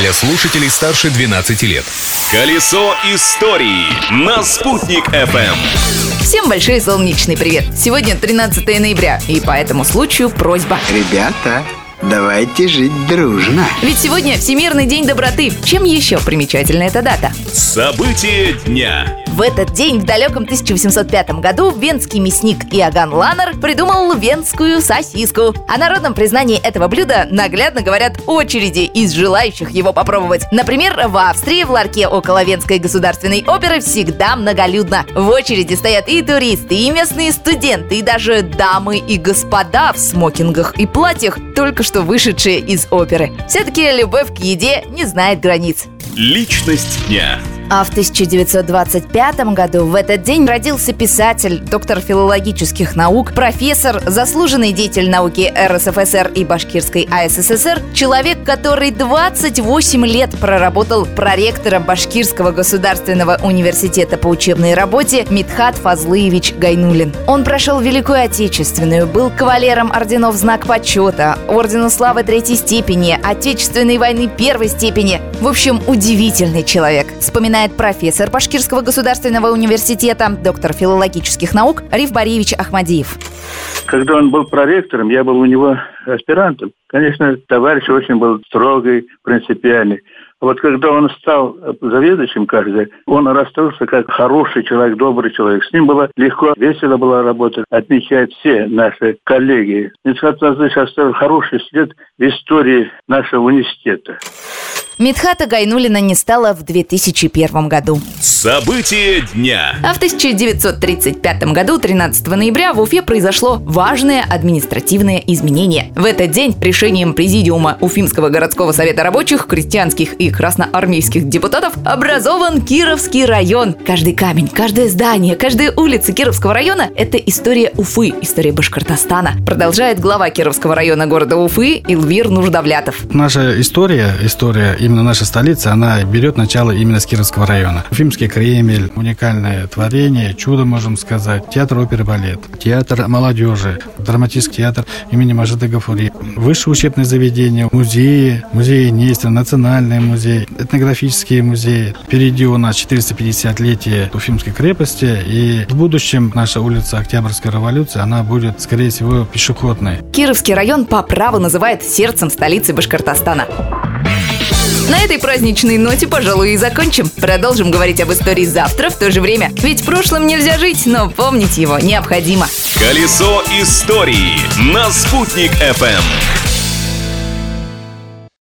для слушателей старше 12 лет. Колесо истории на «Спутник FM. Всем большой солнечный привет! Сегодня 13 ноября, и по этому случаю просьба. Ребята, давайте жить дружно. Ведь сегодня Всемирный день доброты. Чем еще примечательна эта дата? События дня. В этот день, в далеком 1805 году, венский мясник Иоганн Ланнер придумал венскую сосиску. О народном признании этого блюда наглядно говорят очереди из желающих его попробовать. Например, в Австрии в ларьке около Венской государственной оперы всегда многолюдно. В очереди стоят и туристы, и местные студенты, и даже дамы и господа в смокингах и платьях, только что вышедшие из оперы. Все-таки любовь к еде не знает границ. Личность дня. А в 1925 году в этот день родился писатель, доктор филологических наук, профессор, заслуженный деятель науки РСФСР и Башкирской АССР, человек, который 28 лет проработал проректором Башкирского государственного университета по учебной работе Митхат Фазлыевич Гайнулин. Он прошел Великую Отечественную, был кавалером орденов Знак почета, Ордена Славы Третьей степени, Отечественной войны Первой степени. В общем, удивительный человек. Вспоминая вспоминает профессор Башкирского государственного университета, доктор филологических наук Риф Баревич Ахмадиев. Когда он был проректором, я был у него аспирантом. Конечно, товарищ очень был строгий, принципиальный. А вот когда он стал заведующим, кажется, он раскрылся как хороший человек, добрый человек. С ним было легко, весело было работать, отмечают все наши коллеги. Несмотря на то, что оставил хороший след в истории нашего университета. Мидхата Гайнулина не стало в 2001 году. События дня. А в 1935 году, 13 ноября, в Уфе произошло важное административное изменение. В этот день решением Президиума Уфимского городского совета рабочих, крестьянских и красноармейских депутатов образован Кировский район. Каждый камень, каждое здание, каждая улица Кировского района – это история Уфы, история Башкортостана. Продолжает глава Кировского района города Уфы Илвир Нуждавлятов. Наша история, история именно наша столица, она берет начало именно с Кировского района. Уфимский Кремль, уникальное творение, чудо, можем сказать. Театр оперы балет, театр молодежи, драматический театр имени Мажида Гафури, высшее учебное заведение, музеи, музеи Нестера, национальный музей, этнографические музеи. Впереди у нас 450-летие Уфимской крепости, и в будущем наша улица Октябрьской революции, она будет, скорее всего, пешеходной. Кировский район по праву называют сердцем столицы Башкортостана. На этой праздничной ноте, пожалуй, и закончим. Продолжим говорить об истории завтра в то же время. Ведь прошлым нельзя жить, но помнить его необходимо. Колесо истории на «Спутник FM.